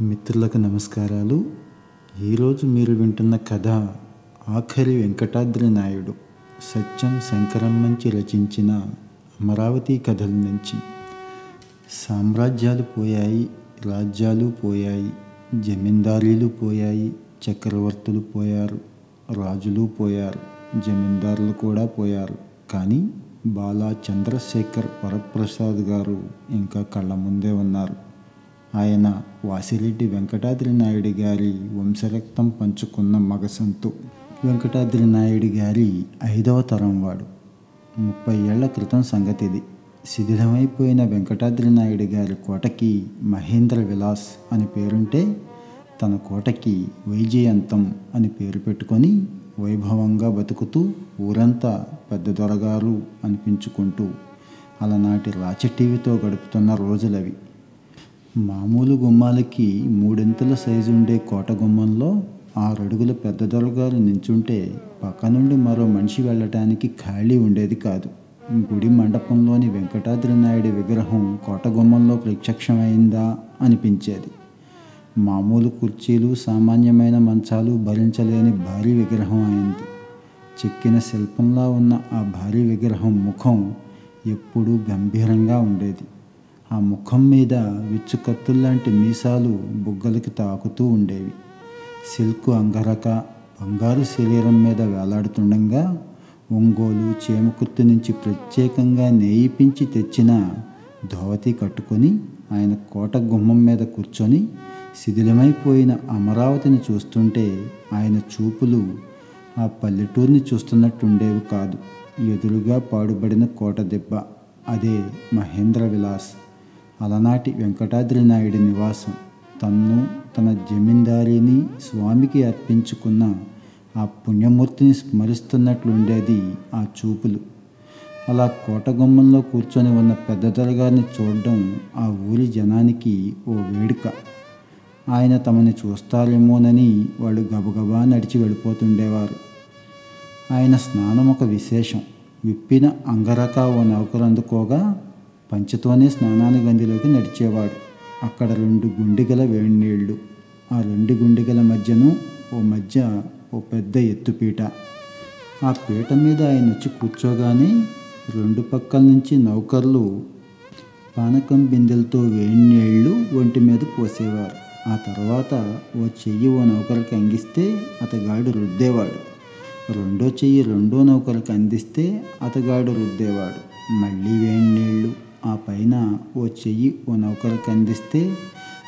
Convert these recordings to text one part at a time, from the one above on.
మిత్రులకు నమస్కారాలు. ఈరోజు మీరు వింటున్న కథ ఆఖరి వెంకటాద్రి నాయుడు సత్యం శంకరం మంచి రచించిన అమరావతి కథల నుంచి. సామ్రాజ్యాలు పోయాయి రాజ్యాలు పోయాయి జమీందారీలు పోయాయి చక్రవర్తులు పోయారు రాజులు పోయారు జమీందారులు కూడా పోయారు. కానీ బాలా చంద్రశేఖర్ వరప్రసాద్ గారు ఇంకా కళ్ళ ముందే ఉన్నారు. ఆయన వాసిరెడ్డి వెంకటాద్రి నాయుడు గారి వంశరక్తం పంచుకున్న మగసంతు వెంకటాద్రి నాయుడు గారి ఐదవ తరం వాడు. ముప్పై ఏళ్ళ క్రితం సంగతిది. శిథిలమైపోయిన వెంకటాద్రి నాయుడు గారి కోటకి మహేంద్ర విలాస్ అని పేరుంటే తన కోటకి వైజయంతం అని పేరు పెట్టుకొని వైభవంగా బతుకుతూ ఊరంతా పెద్ద దొరగారు అనిపించుకుంటూ అలనాటి రాచటీవితో గడుపుతున్న రోజులవి. మామూలు గుమ్మాలకి మూడింతల సైజు ఉండే కోట గుమ్మంలో ఆరడుగుల పెద్ద దొరగారు నించుంటే పక్క నుండి మరో మనిషి వెళ్ళటానికి ఖాళీ ఉండేది కాదు. గుడి మండపంలోని వెంకటాద్రి నాయుడి విగ్రహం కోట గుమ్మంలో ప్రత్యక్షమైందా అనిపించేది. మామూలు కుర్చీలు సామాన్యమైన మంచాలు భరించలేని భారీ విగ్రహం అయింది. చెక్కిన శిల్పంలా ఉన్న ఆ భారీ విగ్రహం ముఖం ఎప్పుడూ గంభీరంగా ఉండేది. ఆ ముఖం మీద విచ్చుకత్తుల్లాంటి మీసాలు బుగ్గలకి తాకుతూ ఉండేవి. సిల్క్ అంగరక బంగారు శరీరం మీద వేలాడుతుండగా ఒంగోలు చేమకుర్తి నుంచి ప్రత్యేకంగా నేయిపించి తెచ్చిన ధోవతి కట్టుకొని ఆయన కోట గుమ్మం మీద కూర్చొని శిథిలమైపోయిన అమరావతిని చూస్తుంటే ఆయన చూపులు ఆ పల్లెటూరిని చూస్తున్నట్టుండేవి కాదు. ఎదురుగా పాడుబడిన కోట దెబ్బ అదే మహేంద్ర విలాస్ అలనాటి వెంకటాద్రి నాయుడి నివాసం. తన్ను తన జమీందారీని స్వామికి అర్పించుకున్న ఆ పుణ్యమూర్తిని స్మరిస్తున్నట్లుండేది ఆ చూపులు. అలా కోటగుమ్మంలో కూర్చొని ఉన్న పెద్దదల గారిని చూడడం ఆ ఊరి జనానికి ఓ వేడుక. ఆయన తమని చూస్తారేమోనని వాళ్ళు గబగబా నడిచి వెళ్ళిపోతుండేవారు. ఆయన స్నానం ఒక విశేషం. విప్పిన అంగరక ఓ నౌకరు అందుకోగా పంచతోనే స్నానాల గందిలోకి నడిచేవాడు. అక్కడ రెండు గుండెగల వేడి నీళ్ళు ఆ రెండు గుండెగల మధ్యను ఓ మధ్య ఓ పెద్ద ఎత్తుపీట. ఆ పీట మీద ఆయన వచ్చి కూర్చోగానే రెండు పక్కల నుంచి నౌకర్లు పానకం బిందెలతో వేడి నీళ్ళు ఒంటి మీద పోసేవారు. ఆ తర్వాత ఓ చెయ్యి ఓ నౌకరికి అందిస్తే అతగాడు రుద్దేవాడు. రెండో చెయ్యి రెండో నౌకరికి అందిస్తే అతగాడు రుద్దేవాడు. మళ్ళీ వేడి నీళ్ళు ఆ పైన ఓ చెయ్యి ఓ నౌకరికి అందిస్తే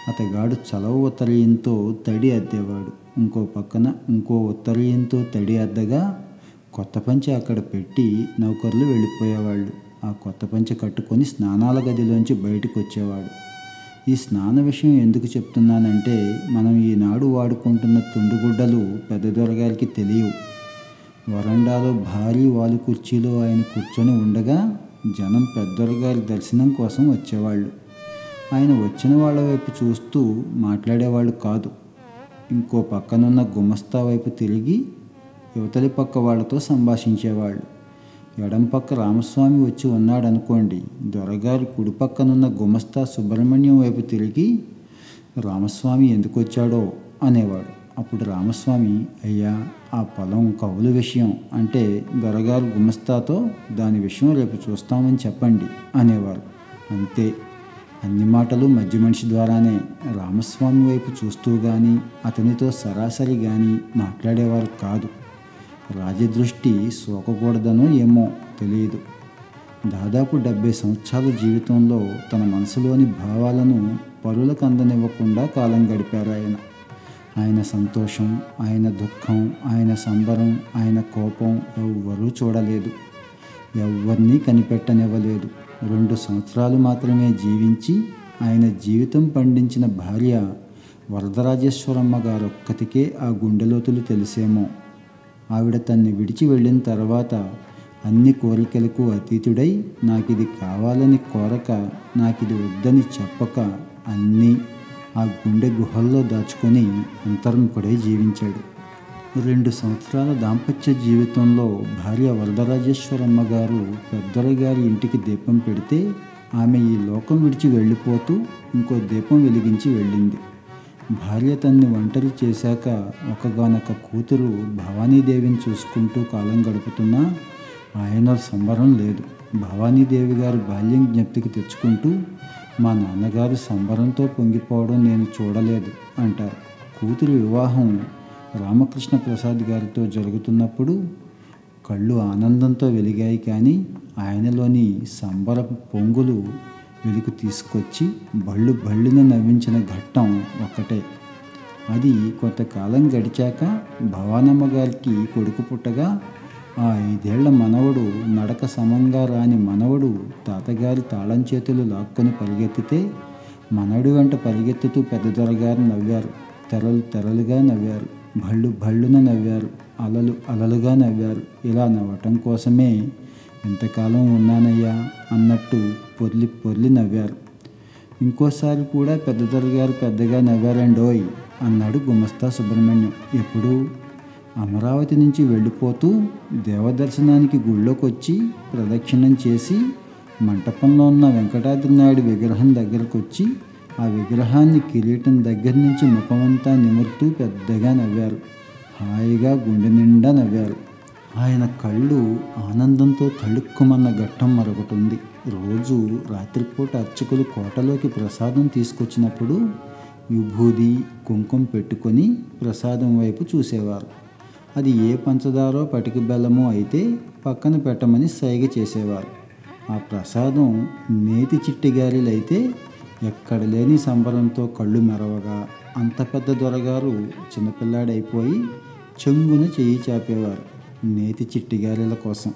అతగాడు చలవ ఉత్తరీయంతో తడి అద్దేవాడు. ఇంకో పక్కన ఇంకో ఉత్తరీయంతో తడి అద్దగా కొత్త పంచె అక్కడ పెట్టి నౌకర్లు వెళ్ళిపోయేవాళ్ళు. ఆ కొత్త పంచె కట్టుకొని స్నానాల గదిలోంచి బయటకు వచ్చేవాడు ఈ స్నాన విషయం ఎందుకు చెప్తున్నానంటే మనం ఈనాడు వాడుకుంటున్న తుండుగుడ్డలు పెద్ద దొరగారికి తెలియవు. వరండాలో భారీ వాలు కుర్చీలో ఆయన కూర్చొని ఉండగా జనం పెద్దొరగారి దర్శనం కోసం వచ్చేవాళ్ళు. ఆయన వచ్చిన వాళ్ళ వైపు చూస్తూ మాట్లాడేవాళ్ళు కాదు. ఇంకో పక్కనున్న గుమస్తా వైపు తిరిగి యువతలి పక్క వాళ్ళతో సంభాషించేవాళ్ళు. ఎడం పక్క రామస్వామి వచ్చి ఉన్నాడనుకోండి దొరగారు కుడి పక్కనున్న గుమస్తా సుబ్రహ్మణ్యం వైపు తిరిగి రామస్వామి ఎందుకు వచ్చాడో అనేవాడు. అప్పుడు రామస్వామి అయ్యా ఆ పొలం కవులు విషయం అంటే దొరగారు గుమస్తాతో దాని విషయం రేపు చూస్తామని చెప్పండి అనేవారు. అంతే. అన్ని మాటలు మధ్య మనిషి ద్వారానే రామస్వామి వైపు చూస్తూ కానీ అతనితో సరాసరి కానీ మాట్లాడేవారు కాదు. రాజదృష్టి సోకకూడదనో ఏమో తెలియదు. దాదాపు డెబ్బై సంవత్సరాల జీవితంలో తన మనసులోని భావాలను పరులకు అందనివ్వకుండా కాలం గడిపారు ఆయన. ఆయన సంతోషం ఆయన దుఃఖం ఆయన సంబరం ఆయన కోపం ఎవ్వరూ చూడలేదు. ఎవరినీ కనిపెట్టనివ్వలేదు. రెండు సంవత్సరాలు మాత్రమే జీవించి ఆయన జీవితం పండించిన భార్య వరదరాజేశ్వరమ్మ గారొక్కతికే ఆ గుండెలోతులు తెలిసేమో. ఆవిడ తన్ని విడిచి వెళ్ళిన తర్వాత అన్ని కోరికలకు అతీతుడై నాకిది కావాలని కోరక నాకిది వద్దని చెప్పక అన్నీ ఆ గుండె గుహల్లో దాచుకొని అంతరం పడే జీవించాడు. రెండు సంవత్సరాల దాంపత్య జీవితంలో భార్య వరదరాజేశ్వరమ్మ గారు పెద్దల గారి ఇంటికి దీపం పెడితే ఆమె ఈ లోకం విడిచి వెళ్ళిపోతూ ఇంకో దీపం వెలిగించి వెళ్ళింది. భార్య తన్ని ఒంటరి చేశాక ఒకగానొక కూతురు భవానీదేవిని చూసుకుంటూ కాలం గడుపుతున్నా ఆయన సంబరం లేదు. భవానీదేవి గారు బాల్యం జ్ఞప్తికి తెచ్చుకుంటూ మా నాన్నగారు సంబరంతో పొంగిపోవడం నేను చూడలేదు అంటారు. కూతురి వివాహం రామకృష్ణ ప్రసాద్ గారితో జరుగుతున్నప్పుడు కళ్ళు ఆనందంతో వెలిగాయి కానీ ఆయనలోని సంబర పొంగులు వెలుగు తీసుకొచ్చి బళ్ళు బళ్ళున నవ్వించిన ఘట్టం ఒక్కటే. అది కొంతకాలం గడిచాక భవానమ్మ గారికి కొడుకు పుట్టగా ఆ ఐదేళ్ళ మనవడు నడక సమంగా రాని మనవడు తాతగారి తాళం చేతులు లాక్కొని పరిగెత్తితే మనవడి వెంట పరిగెత్తుతూ పెద్ద దొరగారు నవ్వారు. తెరలు తెరలుగా నవ్వారు. భళ్ళు భళ్ళున నవ్వారు. అలలు అలలుగా నవ్వారు. ఇలా నవ్వటం కోసమే ఎంతకాలం ఉన్నానయ్యా అన్నట్టు పొర్లి పొర్లి నవ్వారు. ఇంకోసారి కూడా పెద్ద దొరగారు పెద్దగా నవ్వారండోయ్ అన్నాడు గుమస్తా సుబ్రహ్మణ్యం. ఎప్పుడు? అమరావతి నుంచి వెళ్ళిపోతూ దేవదర్శనానికి గుళ్ళోకొచ్చి ప్రదక్షిణం చేసి మంటపంలో ఉన్న వెంకటాద్రి నాయుడు విగ్రహం దగ్గరకు వచ్చి ఆ విగ్రహాన్ని కిరీటం దగ్గర నుంచి ముఖమంతా నిమురుతూ పెద్దగా నవ్వారు. హాయిగా గుండె నిండా నవ్వారు. ఆయన కళ్ళు ఆనందంతో తళుక్కుమన్న ఘట్టం మరొకటి ఉంది రోజు రాత్రిపూట అర్చకులు కోటలోకి ప్రసాదం తీసుకొచ్చినప్పుడు విభూది కుంకుమ పెట్టుకొని ప్రసాదం వైపు చూసేవారు. అది ఏ పంచదారో పటిక బెల్లమో అయితే పక్కన పెట్టమని సైగ చేసేవారు. ఆ ప్రసాదం నేతి చిట్టిగారిలైతే ఎక్కడ లేని సంబరంతో కళ్ళు మెరవగా అంత పెద్ద దొరగారు చిన్నపిల్లాడైపోయి చెంగున చెయ్యి చాపేవారు నేతి చిట్టిగారెల కోసం.